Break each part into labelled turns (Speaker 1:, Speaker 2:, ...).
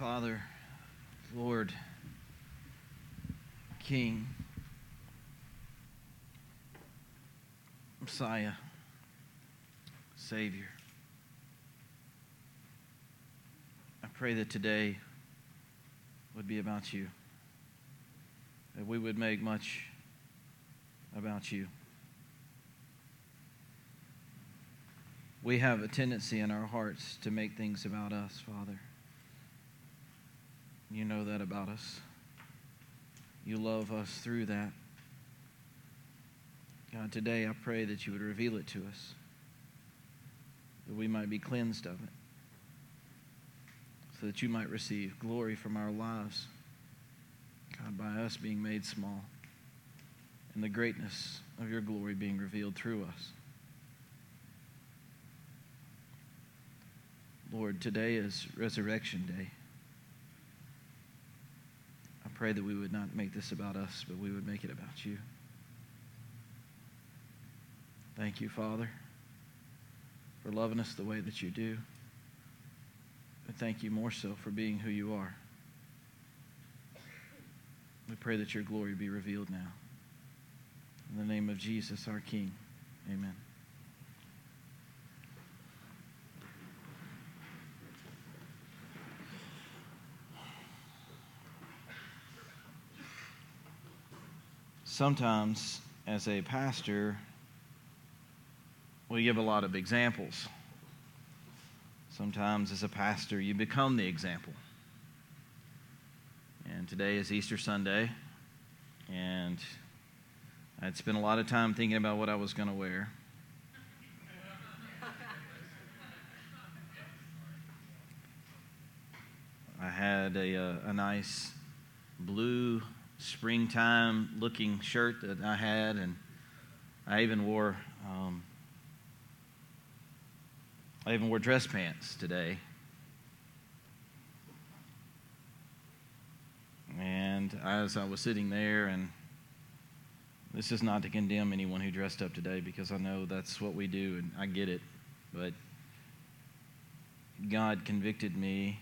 Speaker 1: Father, Lord, King, Messiah, Savior. I pray that today would be about you, that we would make much about you. We have a tendency in our hearts to make things about us, Father. You know that about us. You love us through that. God, today I pray that you would reveal it to us, that we might be cleansed of it, so that you might receive glory from our lives, God, by us being made small, and the greatness of your glory being revealed through us. Lord, today is Resurrection Day. Pray that we would not make this about us, but we would make it about you. Thank you, Father, for loving us the way that you do. And thank you more so for being who you are. We pray that your glory be revealed now. In the name of Jesus, our King. Amen. Sometimes as a pastor, we give a lot of examples. Sometimes as a pastor, you become the example. And today is Easter Sunday, and I'd spent a lot of time thinking about what I was going to wear. I had a, a, uh, a nice blue springtime looking shirt that I had, and I even wore um, I even wore dress pants today. And as I was sitting there, and this is not to condemn anyone who dressed up today because I know that's what we do and I get it, but God convicted me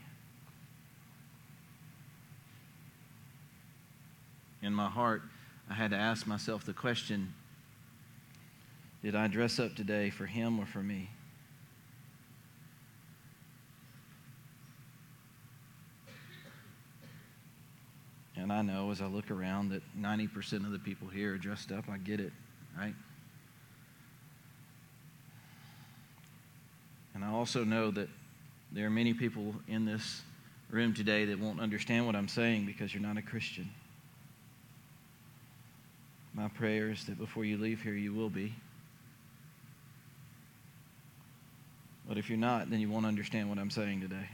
Speaker 1: in my heart, I had to ask myself the question Did I dress up today for him or for me? And I know as I look around that 90% of the people here are dressed up. I get it, right? And I also know that there are many people in this room today that won't understand what I'm saying because you're not a Christian. My prayer is that before you leave here, you will be. But if you're not, then you won't understand what I'm saying today.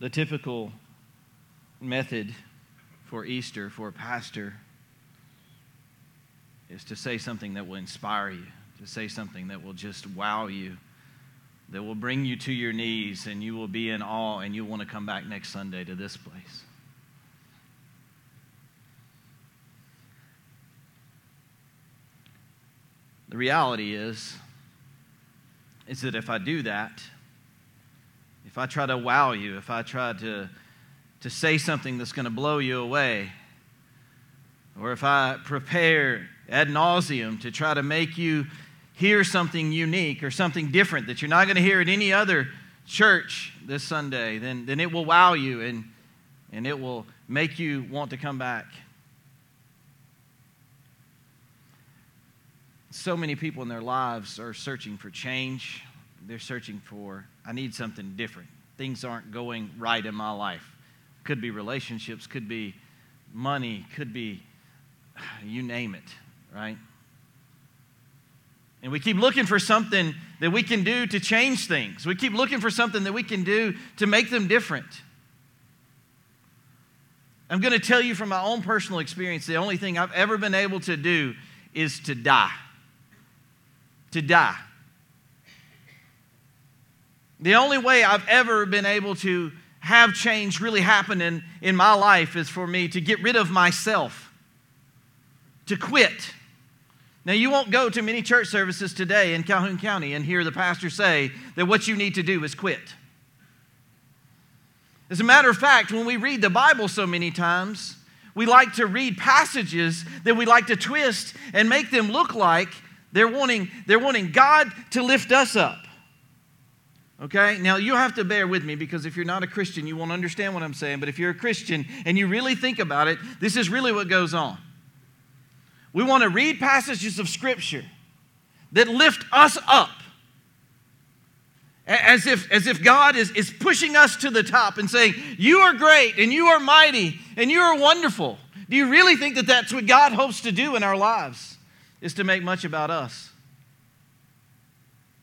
Speaker 1: The typical method for Easter for a pastor is to say something that will inspire you, to say something that will just wow you that will bring you to your knees and you will be in awe and you'll want to come back next Sunday to this place. The reality is, is that if I do that, if I try to wow you, if I try to, to say something that's going to blow you away, or if I prepare ad nauseum to try to make you hear something unique or something different that you're not going to hear at any other church this Sunday, then, then it will wow you and, and it will make you want to come back. So many people in their lives are searching for change. They're searching for, I need something different. Things aren't going right in my life. Could be relationships, could be money, could be you name it, right? And we keep looking for something that we can do to change things. We keep looking for something that we can do to make them different. I'm going to tell you from my own personal experience the only thing I've ever been able to do is to die. To die. The only way I've ever been able to have change really happen in, in my life is for me to get rid of myself, to quit Now, you won't go to many church services today in Calhoun County and hear the pastor say that what you need to do is quit. As a matter of fact, when we read the Bible so many times, we like to read passages that we like to twist and make them look like they're wanting, they're wanting God to lift us up. Okay? Now, you'll have to bear with me because if you're not a Christian, you won't understand what I'm saying. But if you're a Christian and you really think about it, this is really what goes on. We want to read passages of Scripture that lift us up. As if, as if God is, is pushing us to the top and saying, You are great and you are mighty and you are wonderful. Do you really think that that's what God hopes to do in our lives? Is to make much about us?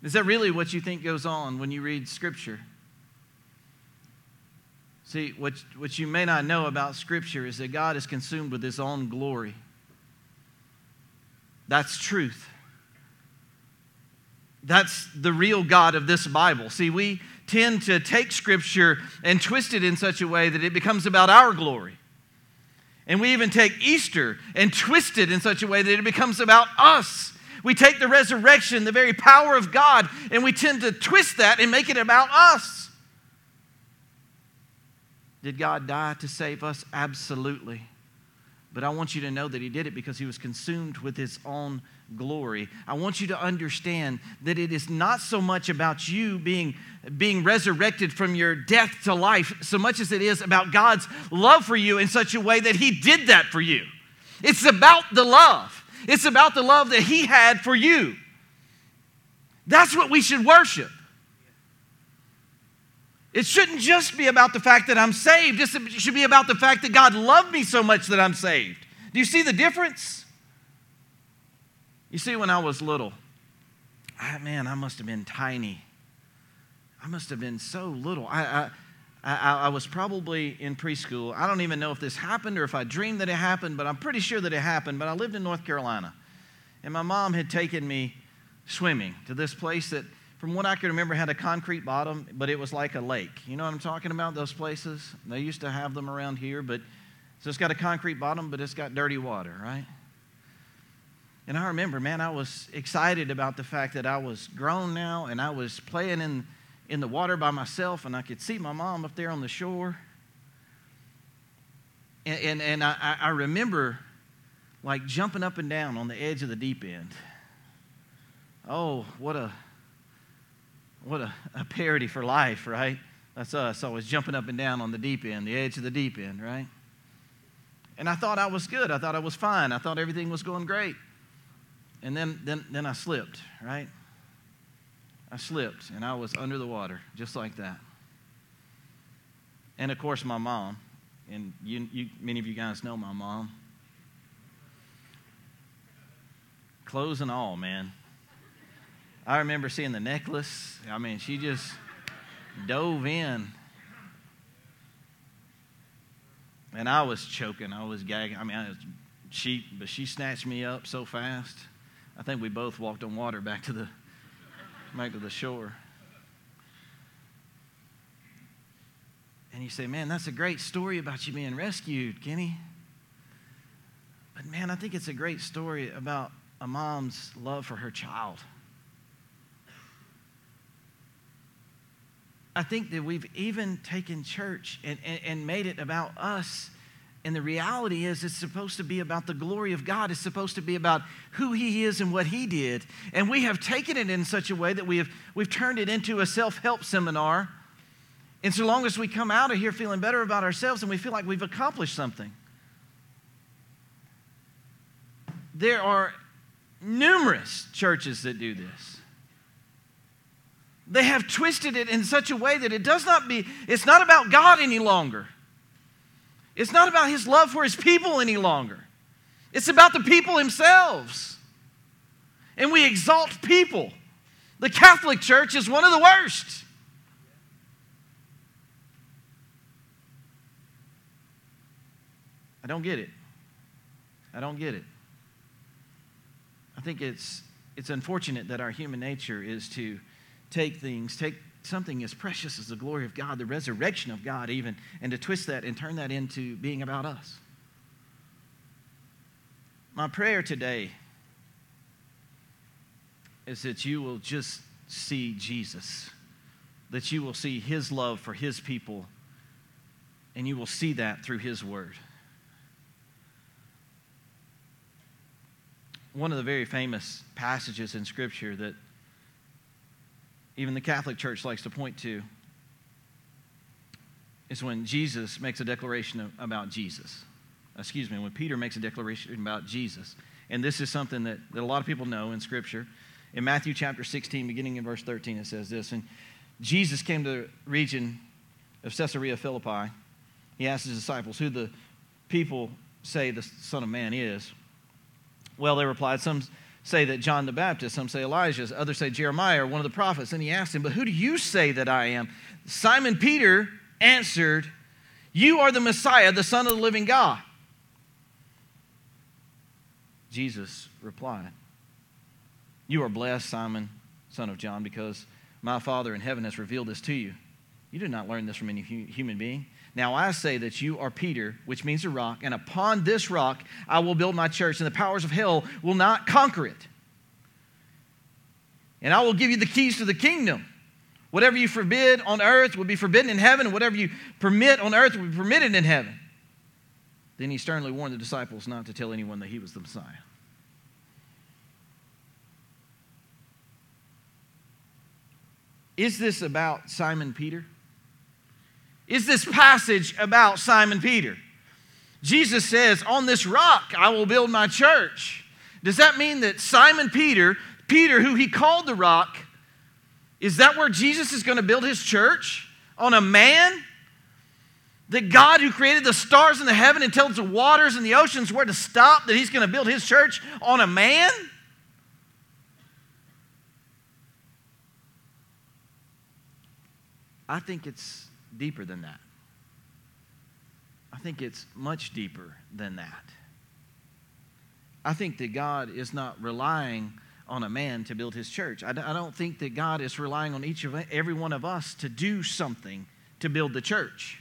Speaker 1: Is that really what you think goes on when you read Scripture? See, what, what you may not know about Scripture is that God is consumed with His own glory. That's truth. That's the real God of this Bible. See, we tend to take Scripture and twist it in such a way that it becomes about our glory. And we even take Easter and twist it in such a way that it becomes about us. We take the resurrection, the very power of God, and we tend to twist that and make it about us. Did God die to save us? Absolutely. But I want you to know that He did it because He was consumed with His own glory. I want you to understand that it is not so much about you being, being resurrected from your death to life, so much as it is about God's love for you in such a way that He did that for you. It's about the love. It's about the love that He had for you. That's what we should worship. It shouldn't just be about the fact that I'm saved. It should be about the fact that God loved me so much that I'm saved. Do you see the difference? You see, when I was little, I, man, I must have been tiny. I must have been so little. I, I, I, I, was probably in preschool. I don't even know if this happened or if I dreamed that it happened, but I'm pretty sure that it happened. But I lived in North Carolina, and my mom had taken me swimming to this place that, from what I can remember, had a concrete bottom, but it was like a lake. You know what I'm talking about? Those places? They used to have them around here, but so it's got a concrete bottom, but it's got dirty water, right? And I remember, man, I was excited about the fact that I was grown now and I was playing in in the water by myself, and I could see my mom up there on the shore. And, and, and I, I remember like jumping up and down on the edge of the deep end. Oh, what a what a, a parody for life, right? That's us always jumping up and down on the deep end, the edge of the deep end, right? And I thought I was good. I thought I was fine. I thought everything was going great. And then, then, then I slipped, right? I slipped and I was under the water, just like that. And of course, my mom, and you, you, many of you guys know my mom. Clothes and all, man. I remember seeing the necklace. I mean, she just dove in. And I was choking. I was gagging. I mean, I was, she, but she snatched me up so fast. I think we both walked on water back to the back to the shore. And you say, man, that's a great story about you being rescued, Kenny. But man, I think it's a great story about a mom's love for her child. I think that we've even taken church and, and, and made it about us and the reality is, it's supposed to be about the glory of God. It's supposed to be about who He is and what He did. And we have taken it in such a way that we have we've turned it into a self help seminar. And so long as we come out of here feeling better about ourselves and we feel like we've accomplished something, there are numerous churches that do this. They have twisted it in such a way that it does not be, it's not about God any longer. It's not about his love for his people any longer. It's about the people themselves. And we exalt people. The Catholic Church is one of the worst. I don't get it. I don't get it. I think it's, it's unfortunate that our human nature is to take things, take something as precious as the glory of God, the resurrection of God, even, and to twist that and turn that into being about us. My prayer today is that you will just see Jesus, that you will see his love for his people, and you will see that through his word. One of the very famous passages in Scripture that even the Catholic Church likes to point to is when Jesus makes a declaration about Jesus. Excuse me, when Peter makes a declaration about Jesus. And this is something that, that a lot of people know in Scripture. In Matthew chapter 16, beginning in verse 13, it says this And Jesus came to the region of Caesarea Philippi. He asked his disciples who the people say the Son of Man is. Well, they replied, Some say that John the Baptist, some say Elijah, others say Jeremiah or one of the prophets. And he asked him, But who do you say that I am? Simon Peter answered, You are the Messiah, the Son of the living God. Jesus replied, You are blessed, Simon, son of John, because my Father in heaven has revealed this to you. You did not learn this from any human being. Now I say that you are Peter, which means a rock, and upon this rock I will build my church, and the powers of hell will not conquer it. And I will give you the keys to the kingdom. Whatever you forbid on earth will be forbidden in heaven, and whatever you permit on earth will be permitted in heaven. Then he sternly warned the disciples not to tell anyone that he was the Messiah. Is this about Simon Peter? Is this passage about Simon Peter? Jesus says, On this rock I will build my church. Does that mean that Simon Peter, Peter, who he called the rock, is that where Jesus is going to build his church? On a man? That God, who created the stars in the heaven and tells the waters and the oceans where to stop, that he's going to build his church on a man? I think it's deeper than that. I think it's much deeper than that. I think that God is not relying on a man to build his church. I don't think that God is relying on each of every one of us to do something to build the church.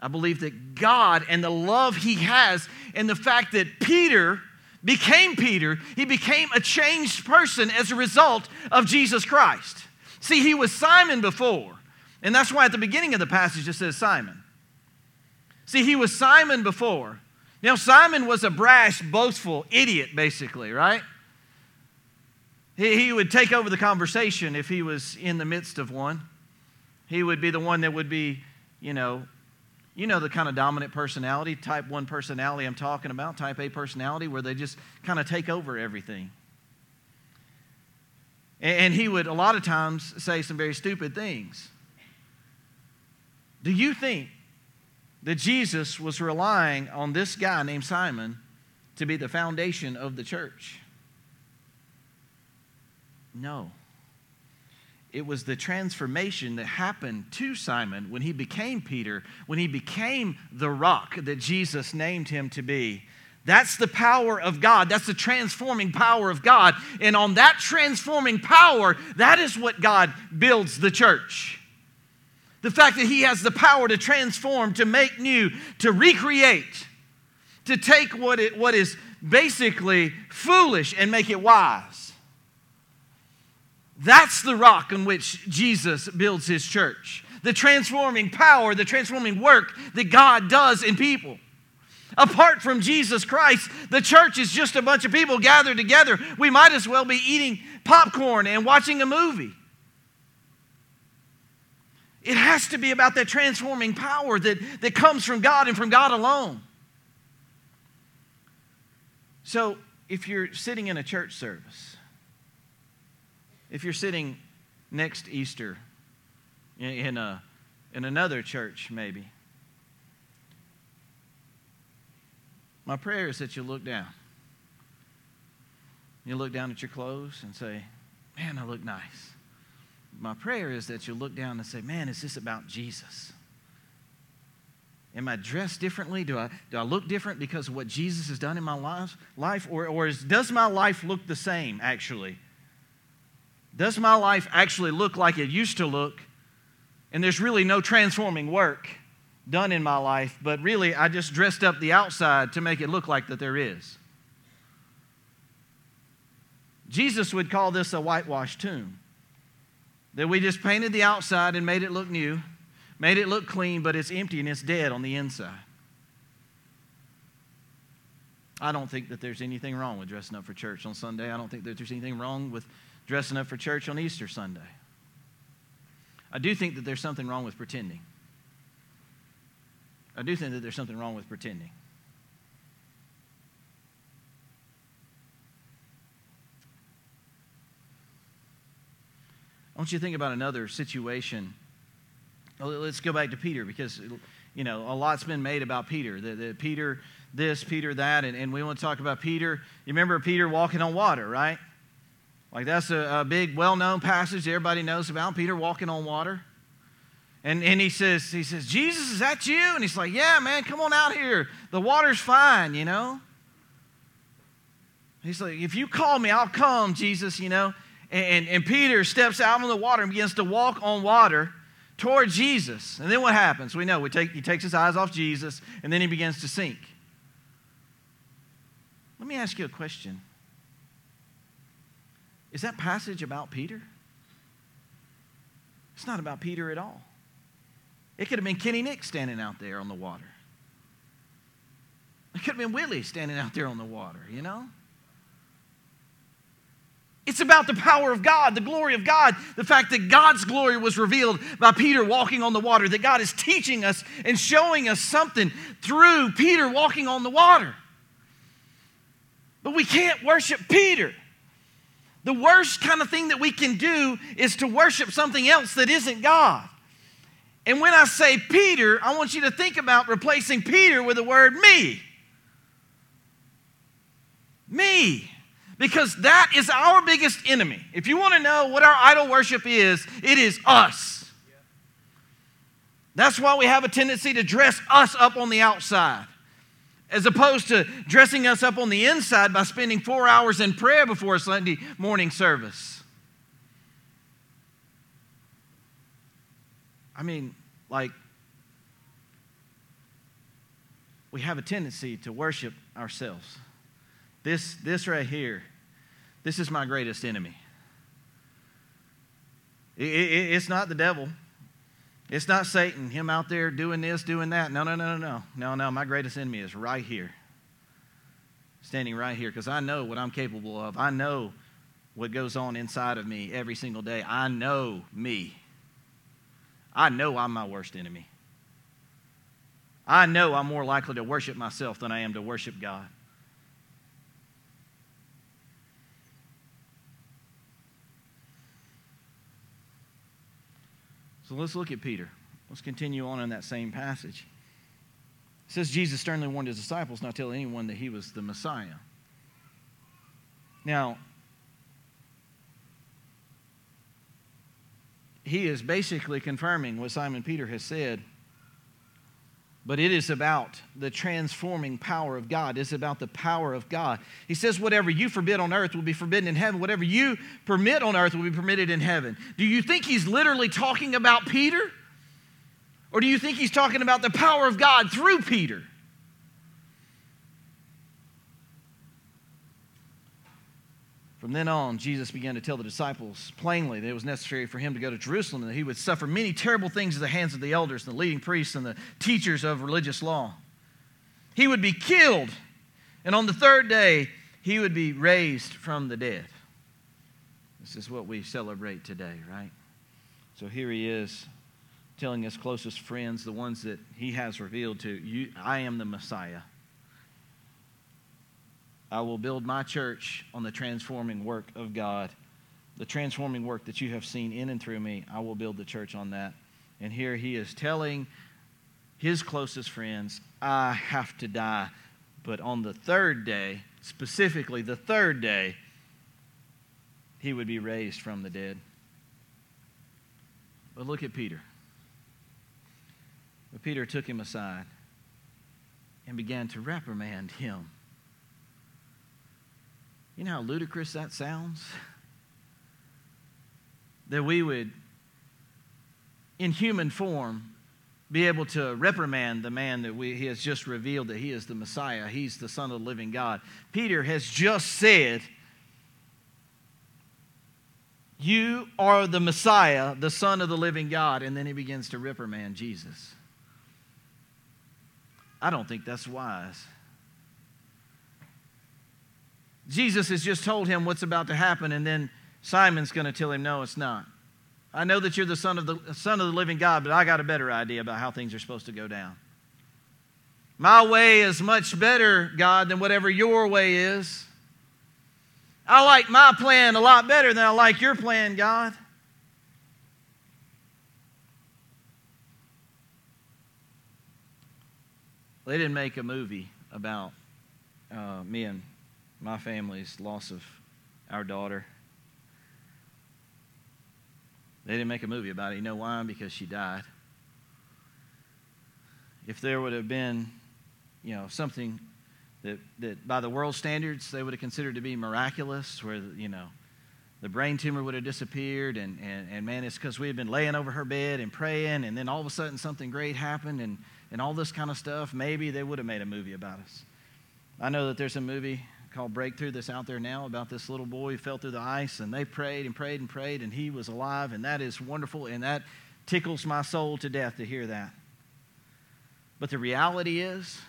Speaker 1: I believe that God and the love he has and the fact that Peter became Peter, he became a changed person as a result of Jesus Christ. See, he was Simon before, and that's why at the beginning of the passage it says Simon. See, he was Simon before. Now, Simon was a brash, boastful idiot, basically, right? He, he would take over the conversation if he was in the midst of one. He would be the one that would be, you know, you know the kind of dominant personality, type 1 personality I'm talking about, type A personality, where they just kind of take over everything. And he would, a lot of times, say some very stupid things. Do you think that Jesus was relying on this guy named Simon to be the foundation of the church? No. It was the transformation that happened to Simon when he became Peter, when he became the rock that Jesus named him to be. That's the power of God. That's the transforming power of God. And on that transforming power, that is what God builds the church. The fact that He has the power to transform, to make new, to recreate, to take what, it, what is basically foolish and make it wise. That's the rock on which Jesus builds his church. The transforming power, the transforming work that God does in people. Apart from Jesus Christ, the church is just a bunch of people gathered together. We might as well be eating popcorn and watching a movie. It has to be about that transforming power that, that comes from God and from God alone. So, if you're sitting in a church service if you're sitting next Easter in, a, in another church, maybe, my prayer is that you look down. You look down at your clothes and say, Man, I look nice. My prayer is that you'll look down and say, Man, is this about Jesus? Am I dressed differently? Do I, do I look different because of what Jesus has done in my life? life? Or, or is, does my life look the same, actually, does my life actually look like it used to look? And there's really no transforming work done in my life, but really I just dressed up the outside to make it look like that there is. Jesus would call this a whitewashed tomb. That we just painted the outside and made it look new, made it look clean, but it's empty and it's dead on the inside. I don't think that there's anything wrong with dressing up for church on Sunday. I don't think that there's anything wrong with dressing up for church on Easter Sunday. I do think that there's something wrong with pretending. I do think that there's something wrong with pretending. I want you to think about another situation. Oh, let's go back to Peter because, you know, a lot's been made about Peter. That, that Peter this, Peter that, and, and we want to talk about Peter. You remember Peter walking on water, right? Like that's a, a big, well-known passage everybody knows about. Peter walking on water. And, and he says, he says, Jesus, is that you? And he's like, Yeah, man, come on out here. The water's fine, you know. He's like, if you call me, I'll come, Jesus, you know. And, and Peter steps out on the water and begins to walk on water toward Jesus. And then what happens? We know we take, he takes his eyes off Jesus and then he begins to sink. Let me ask you a question. Is that passage about Peter? It's not about Peter at all. It could have been Kenny Nix standing out there on the water. It could have been Willie standing out there on the water, you know? It's about the power of God, the glory of God, the fact that God's glory was revealed by Peter walking on the water, that God is teaching us and showing us something through Peter walking on the water. But we can't worship Peter. The worst kind of thing that we can do is to worship something else that isn't God. And when I say Peter, I want you to think about replacing Peter with the word me. Me. Because that is our biggest enemy. If you want to know what our idol worship is, it is us. That's why we have a tendency to dress us up on the outside as opposed to dressing us up on the inside by spending four hours in prayer before a Sunday morning service. I mean, like, we have a tendency to worship ourselves. This, this right here, this is my greatest enemy. It, it, it's not the devil. It's not Satan, him out there doing this, doing that. No, no, no, no, no. No, no. My greatest enemy is right here. Standing right here because I know what I'm capable of. I know what goes on inside of me every single day. I know me. I know I'm my worst enemy. I know I'm more likely to worship myself than I am to worship God. So let's look at Peter. Let's continue on in that same passage. It says Jesus sternly warned his disciples not to tell anyone that he was the Messiah. Now, he is basically confirming what Simon Peter has said but it is about the transforming power of God. It's about the power of God. He says, Whatever you forbid on earth will be forbidden in heaven. Whatever you permit on earth will be permitted in heaven. Do you think he's literally talking about Peter? Or do you think he's talking about the power of God through Peter? From then on, Jesus began to tell the disciples plainly that it was necessary for him to go to Jerusalem and that he would suffer many terrible things at the hands of the elders, and the leading priests, and the teachers of religious law. He would be killed, and on the third day, he would be raised from the dead. This is what we celebrate today, right? So here he is telling his closest friends, the ones that he has revealed to, you, I am the Messiah. I will build my church on the transforming work of God. The transforming work that you have seen in and through me, I will build the church on that. And here he is telling his closest friends, I have to die. But on the third day, specifically the third day, he would be raised from the dead. But look at Peter. But Peter took him aside and began to reprimand him. You know how ludicrous that sounds? That we would, in human form, be able to reprimand the man that we, he has just revealed that he is the Messiah. He's the Son of the living God. Peter has just said You are the Messiah, the Son of the living God. And then he begins to reprimand Jesus. I don't think that's wise. Jesus has just told him what's about to happen, and then Simon's going to tell him, No, it's not. I know that you're the son of the son of the living God, but I got a better idea about how things are supposed to go down. My way is much better, God, than whatever your way is. I like my plan a lot better than I like your plan, God. They didn't make a movie about uh, me and my family's loss of our daughter. They didn't make a movie about it. You know why? Because she died. If there would have been, you know, something that, that by the world standards they would have considered to be miraculous, where, you know, the brain tumor would have disappeared, and, and, and man, it's because we had been laying over her bed and praying, and then all of a sudden something great happened, and, and all this kind of stuff, maybe they would have made a movie about us. I know that there's a movie called Breakthrough that's out there now about this little boy who fell through the ice, and they prayed and prayed and prayed, and he was alive, and that is wonderful, and that tickles my soul to death to hear that. But the reality is,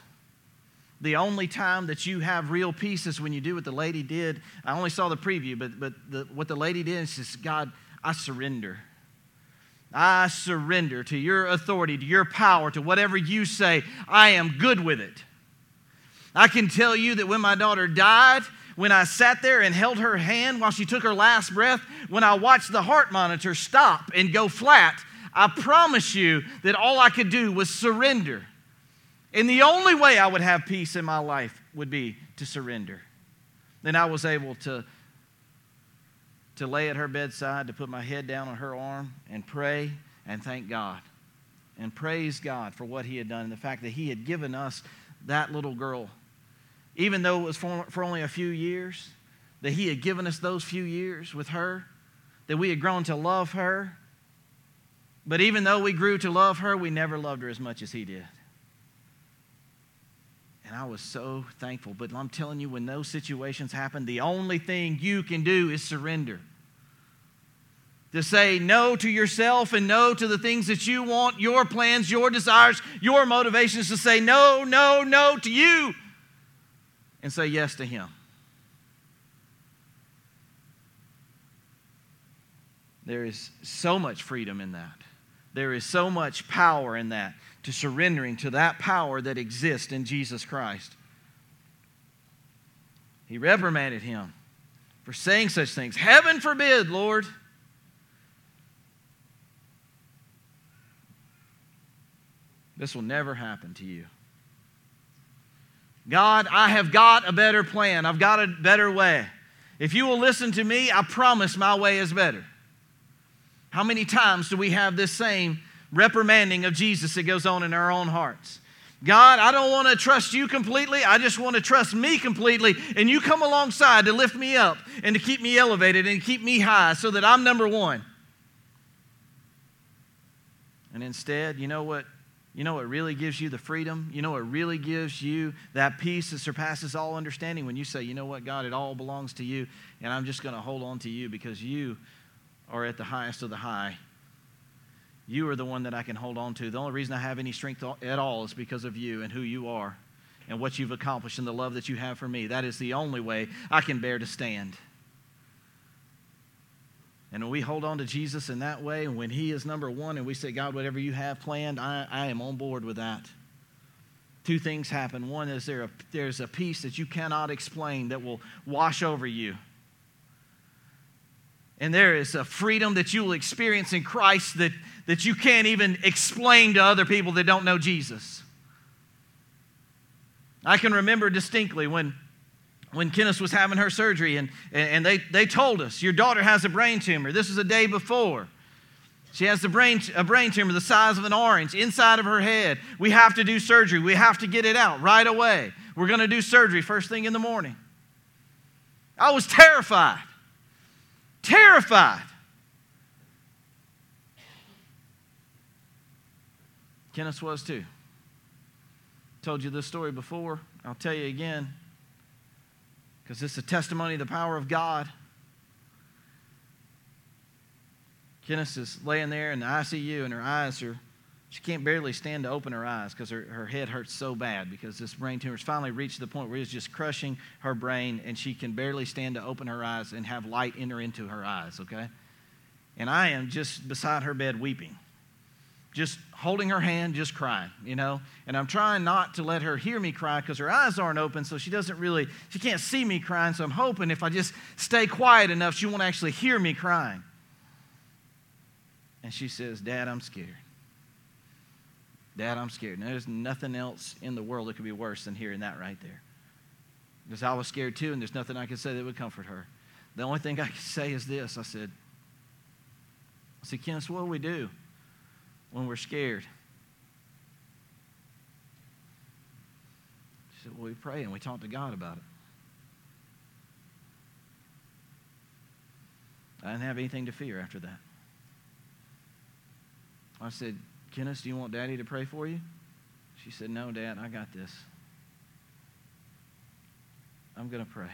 Speaker 1: the only time that you have real peace is when you do what the lady did. I only saw the preview, but, but the, what the lady did is just, God, I surrender. I surrender to your authority, to your power, to whatever you say. I am good with it. I can tell you that when my daughter died, when I sat there and held her hand while she took her last breath, when I watched the heart monitor stop and go flat, I promise you that all I could do was surrender. And the only way I would have peace in my life would be to surrender. Then I was able to, to lay at her bedside, to put my head down on her arm and pray and thank God and praise God for what He had done and the fact that He had given us that little girl. Even though it was for, for only a few years, that He had given us those few years with her, that we had grown to love her. But even though we grew to love her, we never loved her as much as He did. And I was so thankful. But I'm telling you, when those situations happen, the only thing you can do is surrender. To say no to yourself and no to the things that you want, your plans, your desires, your motivations, to say no, no, no to you and say yes to Him. There is so much freedom in that. There is so much power in that to surrendering to that power that exists in Jesus Christ. He reprimanded him for saying such things. Heaven forbid, Lord. This will never happen to you. God, I have got a better plan. I've got a better way. If you will listen to me, I promise my way is better. How many times do we have this same reprimanding of Jesus that goes on in our own hearts. God, I don't want to trust you completely. I just want to trust me completely. And you come alongside to lift me up and to keep me elevated and keep me high so that I'm number one. And instead, you know what? You know what really gives you the freedom? You know what really gives you that peace that surpasses all understanding when you say, you know what, God, it all belongs to you, and I'm just going to hold on to you because you are at the highest of the high you are the one that I can hold on to. The only reason I have any strength at all is because of you and who you are and what you've accomplished and the love that you have for me. That is the only way I can bear to stand. And when we hold on to Jesus in that way, when He is number one, and we say, God, whatever you have planned, I, I am on board with that. Two things happen. One is there a, there's a peace that you cannot explain that will wash over you. And there is a freedom that you will experience in Christ that that you can't even explain to other people that don't know Jesus. I can remember distinctly when, when Kenneth was having her surgery, and, and they, they told us, Your daughter has a brain tumor. This was a day before. She has a brain, a brain tumor the size of an orange inside of her head. We have to do surgery. We have to get it out right away. We're going to do surgery first thing in the morning. I was terrified. Terrified. Kenneth was too. Told you this story before. I'll tell you again because it's a testimony of the power of God. Kenneth is laying there in the ICU, and her eyes are, she can't barely stand to open her eyes because her, her head hurts so bad because this brain tumor has finally reached the point where it's just crushing her brain, and she can barely stand to open her eyes and have light enter into her eyes, okay? And I am just beside her bed weeping just holding her hand, just crying, you know? And I'm trying not to let her hear me cry because her eyes aren't open, so she doesn't really, she can't see me crying. So I'm hoping if I just stay quiet enough, she won't actually hear me crying. And she says, Dad, I'm scared. Dad, I'm scared. And there's nothing else in the world that could be worse than hearing that right there. Because I was scared too, and there's nothing I could say that would comfort her. The only thing I could say is this I said, I said, Kenneth, what do we do? When we're scared? She said, Well, we pray and we talk to God about it. I didn't have anything to fear after that. I said, Kenneth, do you want Daddy to pray for you? She said, No, Dad, I got this. I'm going to pray.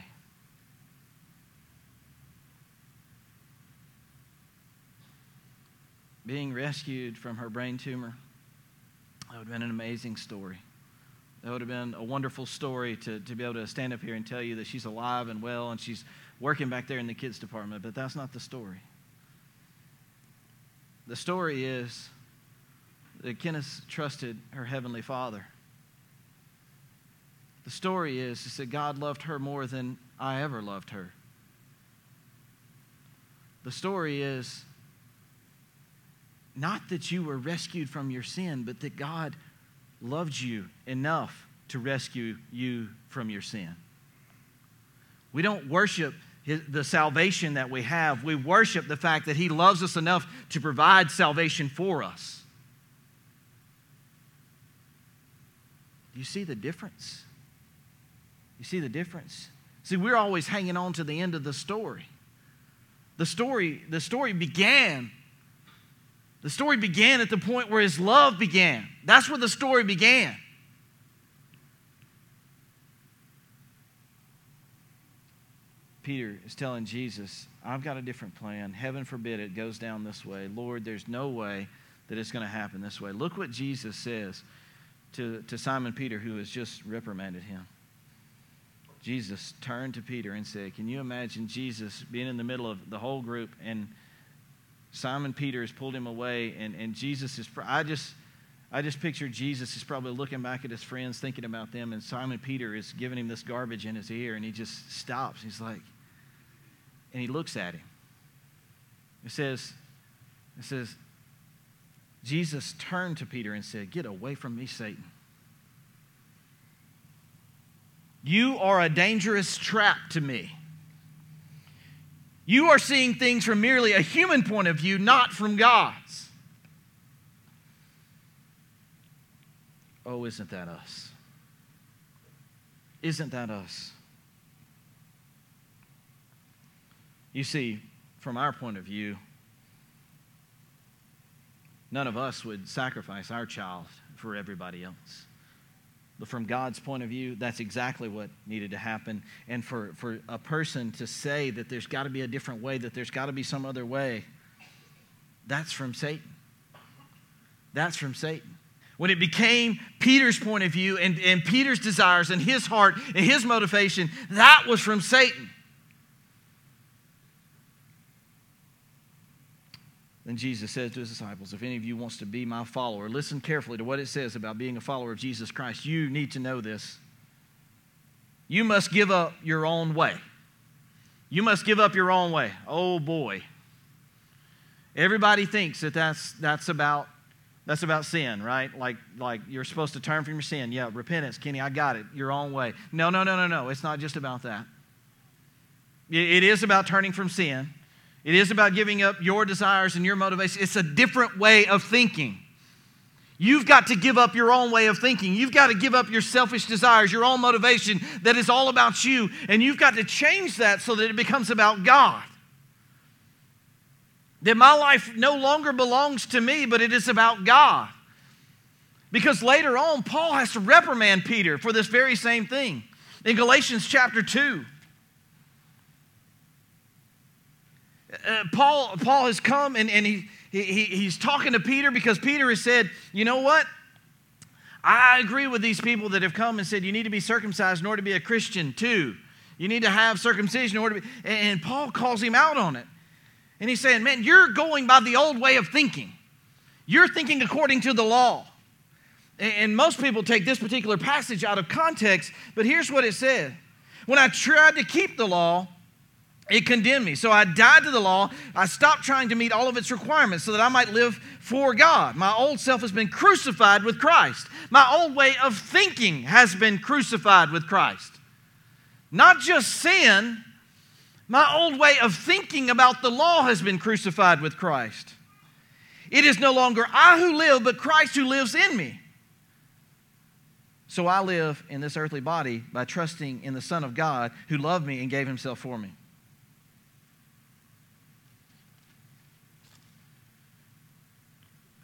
Speaker 1: Being rescued from her brain tumor. That would have been an amazing story. That would have been a wonderful story to, to be able to stand up here and tell you that she's alive and well and she's working back there in the kids' department, but that's not the story. The story is that Kenneth trusted her heavenly father. The story is, is that God loved her more than I ever loved her. The story is not that you were rescued from your sin, but that God loved you enough to rescue you from your sin. We don't worship his, the salvation that we have, we worship the fact that He loves us enough to provide salvation for us. Do you see the difference? You see the difference? See, we're always hanging on to the end of the story. The story, the story began the story began at the point where his love began. That's where the story began. Peter is telling Jesus, I've got a different plan. Heaven forbid it goes down this way. Lord, there's no way that it's going to happen this way. Look what Jesus says to, to Simon Peter, who has just reprimanded him. Jesus turned to Peter and said, Can you imagine Jesus being in the middle of the whole group and Simon Peter has pulled him away, and, and Jesus is, I just, I just picture Jesus is probably looking back at his friends, thinking about them, and Simon Peter is giving him this garbage in his ear, and he just stops. He's like, and he looks at him. It says, it says, Jesus turned to Peter and said, Get away from me, Satan. You are a dangerous trap to me. You are seeing things from merely a human point of view, not from God's. Oh, isn't that us? Isn't that us? You see, from our point of view, none of us would sacrifice our child for everybody else. But from God's point of view, that's exactly what needed to happen. And for, for a person to say that there's got to be a different way, that there's got to be some other way, that's from Satan. That's from Satan. When it became Peter's point of view and, and Peter's desires and his heart and his motivation, that was from Satan. Then Jesus said to his disciples, If any of you wants to be my follower, listen carefully to what it says about being a follower of Jesus Christ. You need to know this. You must give up your own way. You must give up your own way. Oh boy. Everybody thinks that that's, that's about that's about sin, right? Like, like you're supposed to turn from your sin. Yeah, repentance, Kenny, I got it. Your own way. No, no, no, no, no. It's not just about that. It is about turning from sin. It is about giving up your desires and your motivation. It's a different way of thinking. You've got to give up your own way of thinking. You've got to give up your selfish desires, your own motivation that is all about you. And you've got to change that so that it becomes about God. That my life no longer belongs to me, but it is about God. Because later on, Paul has to reprimand Peter for this very same thing. In Galatians chapter 2, Uh, Paul, Paul has come and, and he, he, he's talking to Peter because Peter has said, You know what? I agree with these people that have come and said you need to be circumcised in order to be a Christian too. You need to have circumcision in order to be. And Paul calls him out on it. And he's saying, Man, you're going by the old way of thinking. You're thinking according to the law. And most people take this particular passage out of context, but here's what it said When I tried to keep the law, it condemned me. So I died to the law. I stopped trying to meet all of its requirements so that I might live for God. My old self has been crucified with Christ. My old way of thinking has been crucified with Christ. Not just sin, my old way of thinking about the law has been crucified with Christ. It is no longer I who live, but Christ who lives in me. So I live in this earthly body by trusting in the Son of God who loved me and gave himself for me.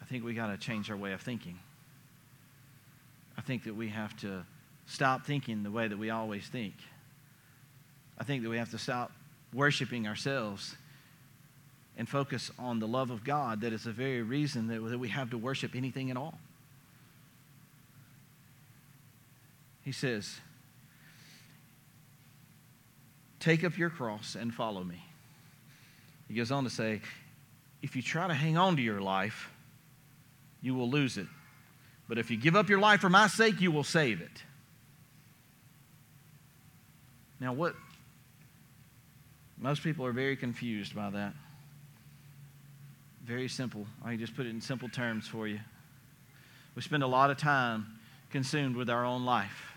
Speaker 1: I think we got to change our way of thinking. I think that we have to stop thinking the way that we always think. I think that we have to stop worshiping ourselves and focus on the love of God that is the very reason that, that we have to worship anything at all. He says, Take up your cross and follow me. He goes on to say, If you try to hang on to your life, you will lose it. But if you give up your life for my sake, you will save it. Now, what? Most people are very confused by that. Very simple. I can just put it in simple terms for you. We spend a lot of time consumed with our own life,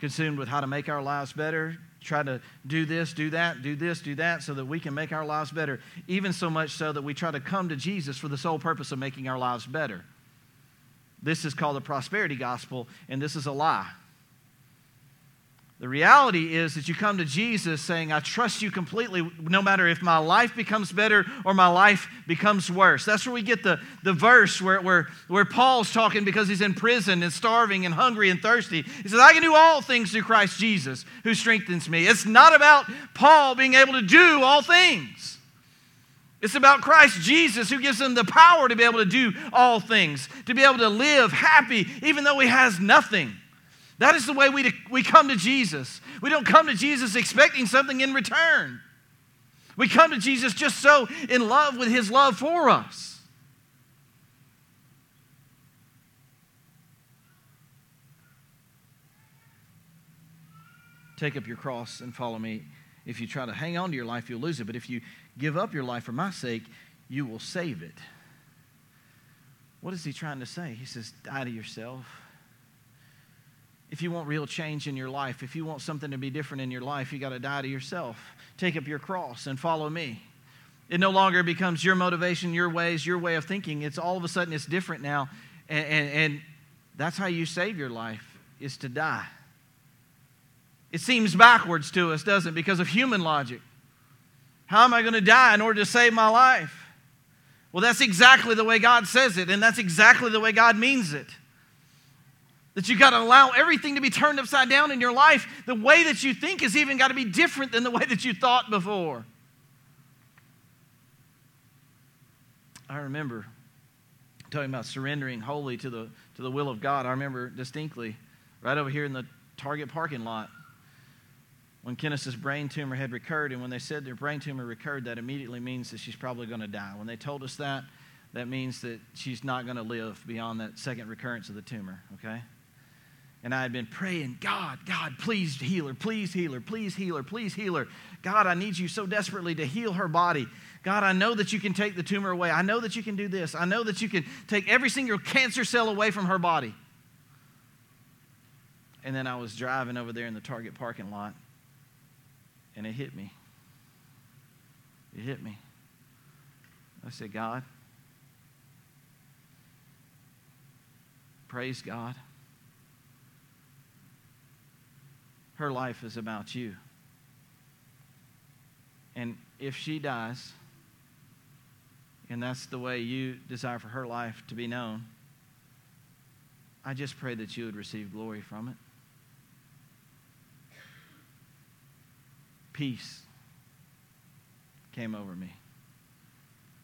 Speaker 1: consumed with how to make our lives better, try to do this, do that, do this, do that, so that we can make our lives better. Even so much so that we try to come to Jesus for the sole purpose of making our lives better. This is called the prosperity gospel, and this is a lie. The reality is that you come to Jesus saying, I trust you completely, no matter if my life becomes better or my life becomes worse. That's where we get the, the verse where, where, where Paul's talking because he's in prison and starving and hungry and thirsty. He says, I can do all things through Christ Jesus who strengthens me. It's not about Paul being able to do all things. It's about Christ Jesus who gives him the power to be able to do all things, to be able to live happy even though he has nothing. That is the way we, we come to Jesus. We don't come to Jesus expecting something in return. We come to Jesus just so in love with his love for us. Take up your cross and follow me. If you try to hang on to your life, you'll lose it. But if you give up your life for my sake, you will save it. What is he trying to say? He says, Die to yourself if you want real change in your life, if you want something to be different in your life, you got to die to yourself. Take up your cross and follow me. It no longer becomes your motivation, your ways, your way of thinking. It's all of a sudden it's different now. And, and, and that's how you save your life, is to die. It seems backwards to us, doesn't it? Because of human logic. How am I going to die in order to save my life? Well, that's exactly the way God says it, and that's exactly the way God means it. That you've got to allow everything to be turned upside down in your life. The way that you think has even got to be different than the way that you thought before. I remember talking about surrendering wholly to the, to the will of God. I remember distinctly right over here in the Target parking lot when Kenneth's brain tumor had recurred. And when they said their brain tumor recurred, that immediately means that she's probably going to die. When they told us that, that means that she's not going to live beyond that second recurrence of the tumor, okay? And I had been praying, God, God, please heal her, please heal her, please heal her, please heal her. God, I need you so desperately to heal her body. God, I know that you can take the tumor away. I know that you can do this. I know that you can take every single cancer cell away from her body. And then I was driving over there in the Target parking lot, and it hit me. It hit me. I said, God, praise God. Her life is about you. And if she dies, and that's the way you desire for her life to be known, I just pray that you would receive glory from it. Peace came over me.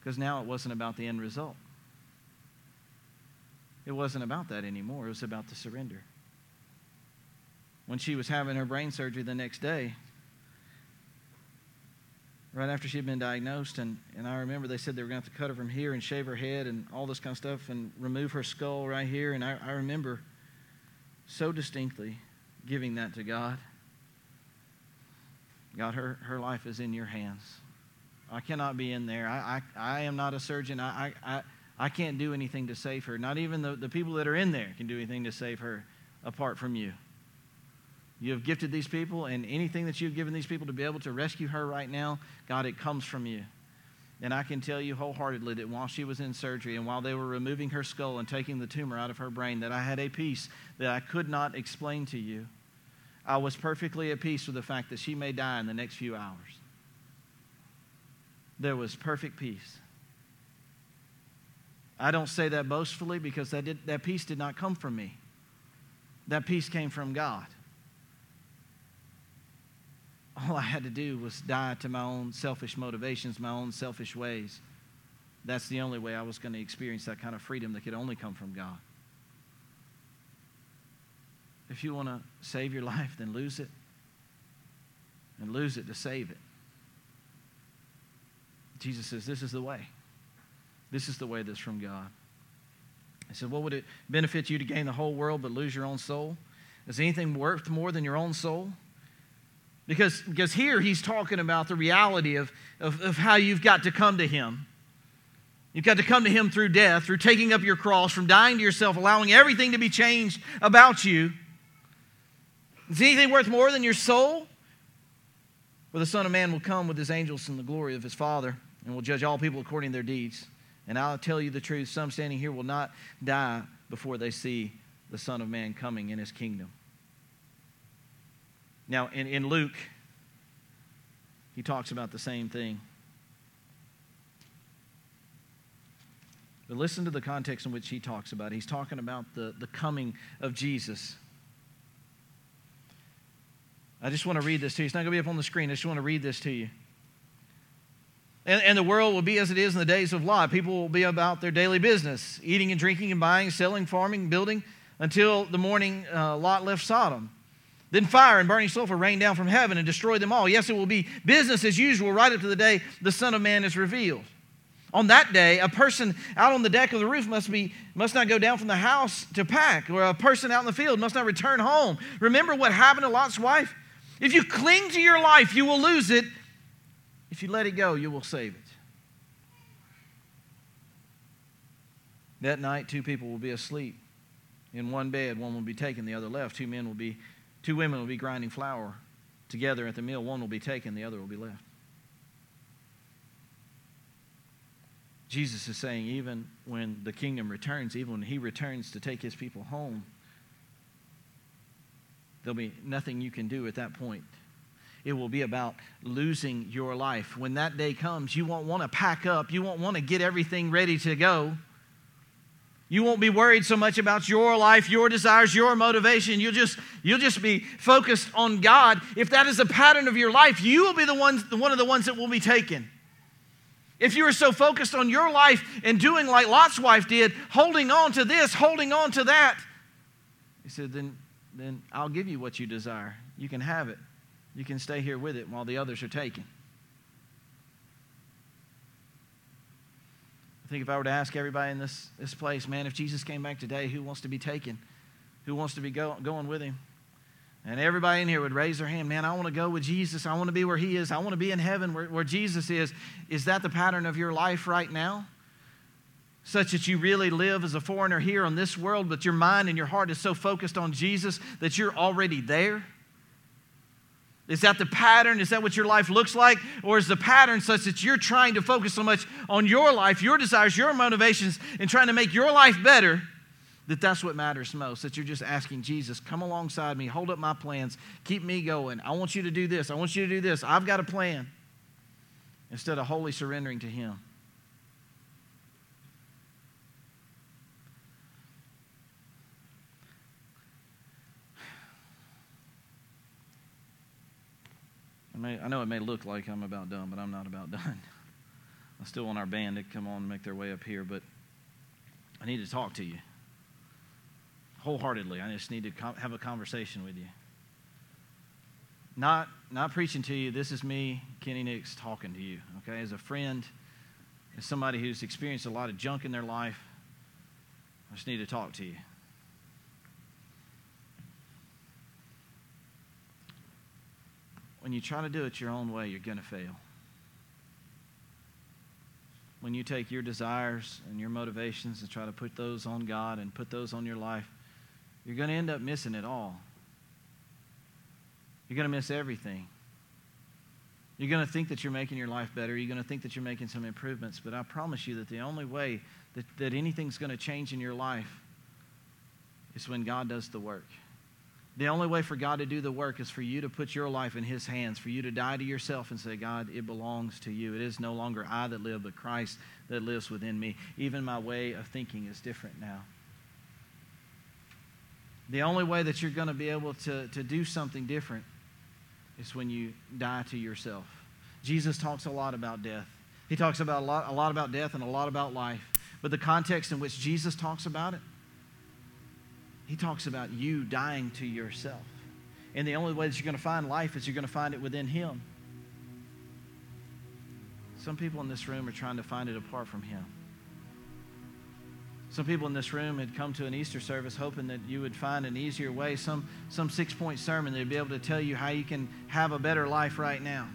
Speaker 1: Because now it wasn't about the end result. It wasn't about that anymore. It was about the surrender. When she was having her brain surgery the next day, right after she'd been diagnosed, and, and I remember they said they were going to have to cut her from here and shave her head and all this kind of stuff and remove her skull right here. And I, I remember so distinctly giving that to God. God, her, her life is in your hands. I cannot be in there. I, I, I am not a surgeon. I, I, I can't do anything to save her. Not even the, the people that are in there can do anything to save her apart from you. You have gifted these people, and anything that you've given these people to be able to rescue her right now, God, it comes from you. And I can tell you wholeheartedly that while she was in surgery and while they were removing her skull and taking the tumor out of her brain, that I had a peace that I could not explain to you. I was perfectly at peace with the fact that she may die in the next few hours. There was perfect peace. I don't say that boastfully because that, did, that peace did not come from me. That peace came from God all I had to do was die to my own selfish motivations, my own selfish ways. That's the only way I was going to experience that kind of freedom that could only come from God. If you want to save your life, then lose it. And lose it to save it. Jesus says, This is the way. This is the way that's from God. He said, What would it benefit you to gain the whole world but lose your own soul? Is anything worth more than your own soul? Because, because here he's talking about the reality of, of, of how you've got to come to him. You've got to come to him through death, through taking up your cross, from dying to yourself, allowing everything to be changed about you. Is anything worth more than your soul? For the Son of Man will come with his angels in the glory of his Father and will judge all people according to their deeds. And I'll tell you the truth some standing here will not die before they see the Son of Man coming in his kingdom. Now, in, in Luke, he talks about the same thing. But listen to the context in which he talks about it. He's talking about the, the coming of Jesus. I just want to read this to you. It's not going to be up on the screen. I just want to read this to you. And, and, the world will be as it is in the days of Lot. People will be about their daily business, eating and drinking and buying, selling, farming, building, until the morning uh, Lot left Sodom. Then fire and burning sulfur rain down from heaven and destroy them all. Yes, it will be business as usual right up to the day the Son of Man is revealed. On that day, a person out on the deck of the roof must, be, must not go down from the house to pack, or a person out in the field must not return home. Remember what happened to Lot's wife? If you cling to your life, you will lose it. If you let it go, you will save it. That night, two people will be asleep in one bed. One will be taken, the other left. Two men will be Two women will be grinding flour together at the mill. One will be taken, the other will be left. Jesus is saying, even when the kingdom returns, even when he returns to take his people home, there'll be nothing you can do at that point. It will be about losing your life. When that day comes, you won't want to pack up, you won't want to get everything ready to go. You won't be worried so much about your life, your desires, your motivation. You'll just, you'll just be focused on God. If that is a pattern of your life, you will be the ones, one of the ones that will be taken. If you are so focused on your life and doing like Lot's wife did, holding on to this, holding on to that, he said, then, then I'll give you what you desire. You can have it. You can stay here with it while the others are taken. Think if I were to ask everybody in this, this place, man, if Jesus came back today, who wants to be taken? Who wants to be go, going with him? And everybody in here would raise their hand, man, I want to go with Jesus. I want to be where he is. I want to be in heaven where, where Jesus is. Is that the pattern of your life right now? Such that you really live as a foreigner here on this world, but your mind and your heart is so focused on Jesus that you're already there? Is that the pattern? Is that what your life looks like? Or is the pattern such that you're trying to focus so much on your life, your desires, your motivations, and trying to make your life better that that's what matters most? That you're just asking Jesus, come alongside me, hold up my plans, keep me going. I want you to do this. I want you to do this. I've got a plan. Instead of wholly surrendering to Him. May, I know it may look like I'm about done, but I'm not about done. I still want our band to come on and make their way up here, but I need to talk to you wholeheartedly. I just need to have a conversation with you. Not, not preaching to you. This is me, Kenny Nix, talking to you, okay? As a friend, as somebody who's experienced a lot of junk in their life, I just need to talk to you. When you try to do it your own way, you're going to fail. When you take your desires and your motivations and try to put those on God and put those on your life, you're going to end up missing it all. You're going to miss everything. You're going to think that you're making your life better. You're going to think that you're making some improvements. But I promise you that the only way that, that anything's going to change in your life is when God does the work. The only way for God to do the work is for you to put your life in His hands, for you to die to yourself and say, God, it belongs to you. It is no longer I that live, but Christ that lives within me. Even my way of thinking is different now. The only way that you're going to be able to, to do something different is when you die to yourself. Jesus talks a lot about death. He talks about a lot, a lot about death and a lot about life. But the context in which Jesus talks about it, he talks about you dying to yourself. And the only way that you're going to find life is you're going to find it within Him. Some people in this room are trying to find it apart from Him. Some people in this room had come to an Easter service hoping that you would find an easier way, some, some six point sermon that'd be able to tell you how you can have a better life right now.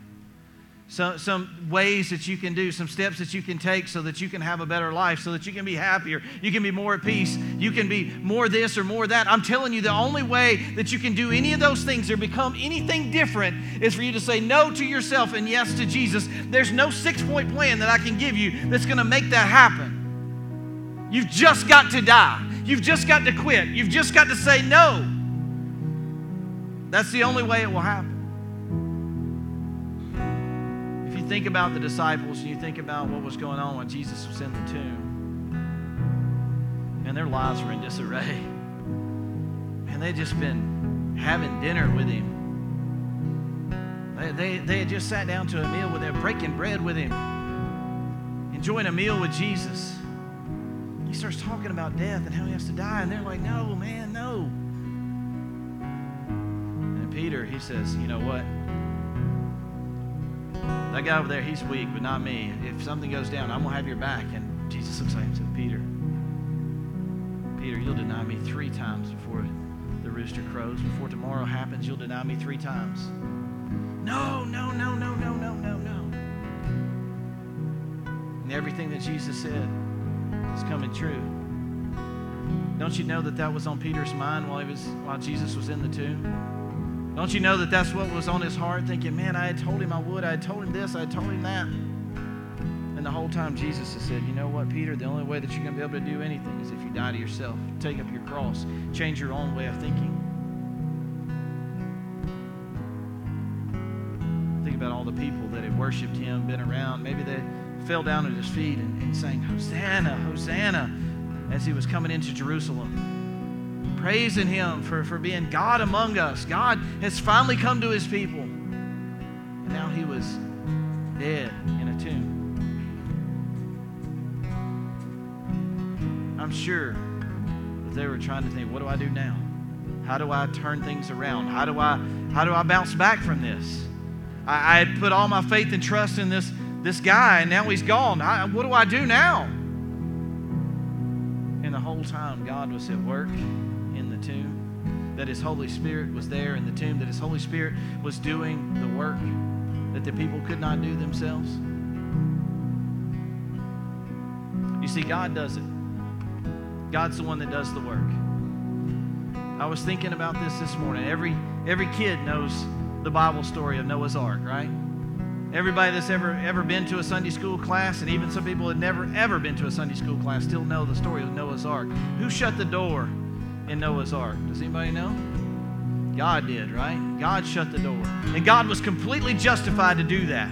Speaker 1: Some, some ways that you can do, some steps that you can take so that you can have a better life, so that you can be happier, you can be more at peace, you can be more this or more that. I'm telling you, the only way that you can do any of those things or become anything different is for you to say no to yourself and yes to Jesus. There's no six point plan that I can give you that's going to make that happen. You've just got to die. You've just got to quit. You've just got to say no. That's the only way it will happen. Think about the disciples and you think about what was going on when Jesus was in the tomb, and their lives were in disarray. And they'd just been having dinner with him. They, they, they had just sat down to a meal with him, breaking bread with him, enjoying a meal with Jesus. He starts talking about death and how he has to die, and they're like, no, man, no. And Peter, he says, you know what? That guy over there, he's weak, but not me. If something goes down, I'm going to have your back. And Jesus looks at him and said, Peter, Peter, you'll deny me three times before the rooster crows. Before tomorrow happens, you'll deny me three times. No, no, no, no, no, no, no, no. And everything that Jesus said is coming true. Don't you know that that was on Peter's mind while, he was, while Jesus was in the tomb? Don't you know that that's what was on his heart? Thinking, man, I had told him I would. I had told him this. I had told him that. And the whole time Jesus has said, you know what, Peter? The only way that you're going to be able to do anything is if you die to yourself, take up your cross, change your own way of thinking. Think about all the people that had worshiped him, been around. Maybe they fell down at his feet and, and sang, Hosanna, Hosanna, as he was coming into Jerusalem praising Him for, for being God among us. God has finally come to His people. And now He was dead in a tomb. I'm sure that they were trying to think, what do I do now? How do I turn things around? How do I, how do I bounce back from this? I, I had put all my faith and trust in this, this guy, and now he's gone. I, what do I do now? And the whole time, God was at work the tomb, that His Holy Spirit was there in the tomb, that His Holy Spirit was doing the work that the people could not do themselves. You see, God does it. God's the one that does the work. I was thinking about this this morning. Every every kid knows the Bible story of Noah's Ark, right? Everybody that's ever ever been to a Sunday school class, and even some people that never ever been to a Sunday school class, still know the story of Noah's Ark. Who shut the door in Noah's Ark? Does anybody know? God did, right? God shut the door. And God was completely justified to do that.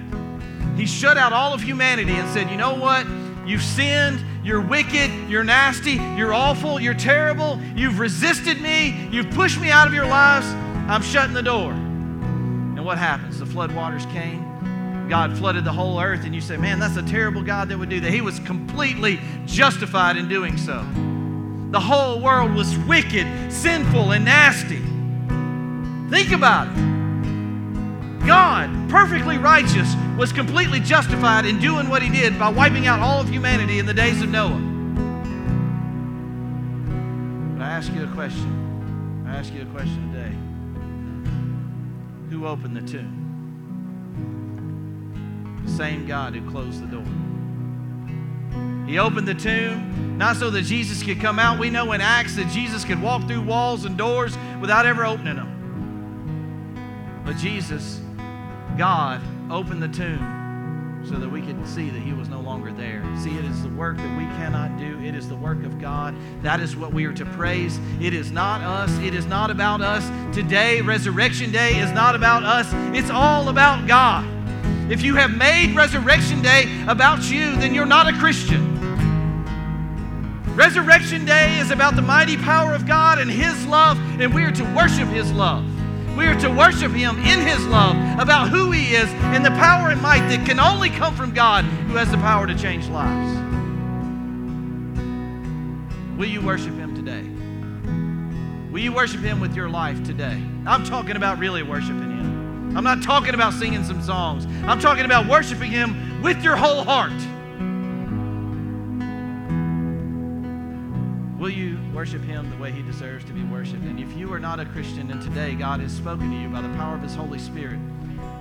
Speaker 1: He shut out all of humanity and said, You know what? You've sinned. You're wicked. You're nasty. You're awful. You're terrible. You've resisted me. You've pushed me out of your lives. I'm shutting the door. And what happens? The flood waters came. God flooded the whole earth, and you say, man, that's a terrible God that would do that. He was completely justified in doing so. The whole world was wicked, sinful, and nasty. Think about it. God, perfectly righteous, was completely justified in doing what he did by wiping out all of humanity in the days of Noah. But I ask you a question. I ask you a question today. Who opened the tomb? The same God who closed the door. He opened the tomb, not so that Jesus could come out. We know in Acts that Jesus could walk through walls and doors without ever opening them. But Jesus, God, opened the tomb so that we could see that He was no longer there. See, it is the work that we cannot do, it is the work of God. That is what we are to praise. It is not us, it is not about us. Today, Resurrection Day, is not about us, it's all about God. If you have made Resurrection Day about you, then you're not a Christian. Resurrection Day is about the mighty power of God and His love, and we are to worship His love. We are to worship Him in His love, about who He is, and the power and might that can only come from God who has the power to change lives. Will you worship Him today? Will you worship Him with your life today? I'm talking about really worshiping Him. I'm not talking about singing some songs. I'm talking about worshiping Him with your whole heart. Will you worship him the way he deserves to be worshiped? And if you are not a Christian and today God has spoken to you by the power of his Holy Spirit,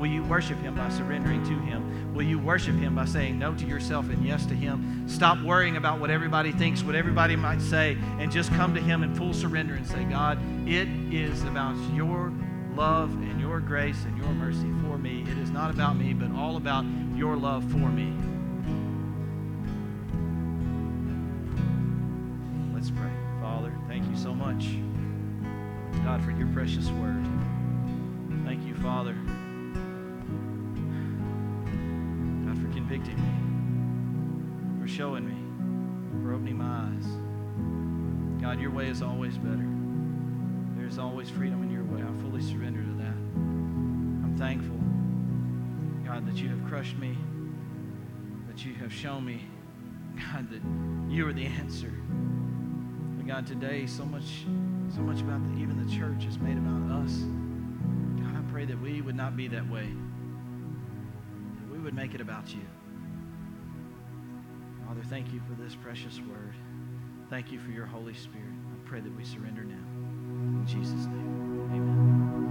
Speaker 1: will you worship him by surrendering to him? Will you worship him by saying no to yourself and yes to him? Stop worrying about what everybody thinks, what everybody might say, and just come to him in full surrender and say, God, it is about your love and your grace and your mercy for me. It is not about me, but all about your love for me. Let's pray. Father, thank you so much, God, for your precious word. Thank you, Father, God, for convicting me, for showing me, for opening my eyes. God, your way is always better. There's always freedom in your fully surrender to that. I'm thankful, God, that you have crushed me, that you have shown me, God, that you are the answer. God, today so much, so much about the, even the church is made about us. God, I pray that we would not be that way. That we would make it about you. Father, thank you for this precious word. Thank you for your Holy Spirit. I pray that we surrender now. In Jesus' name, amen.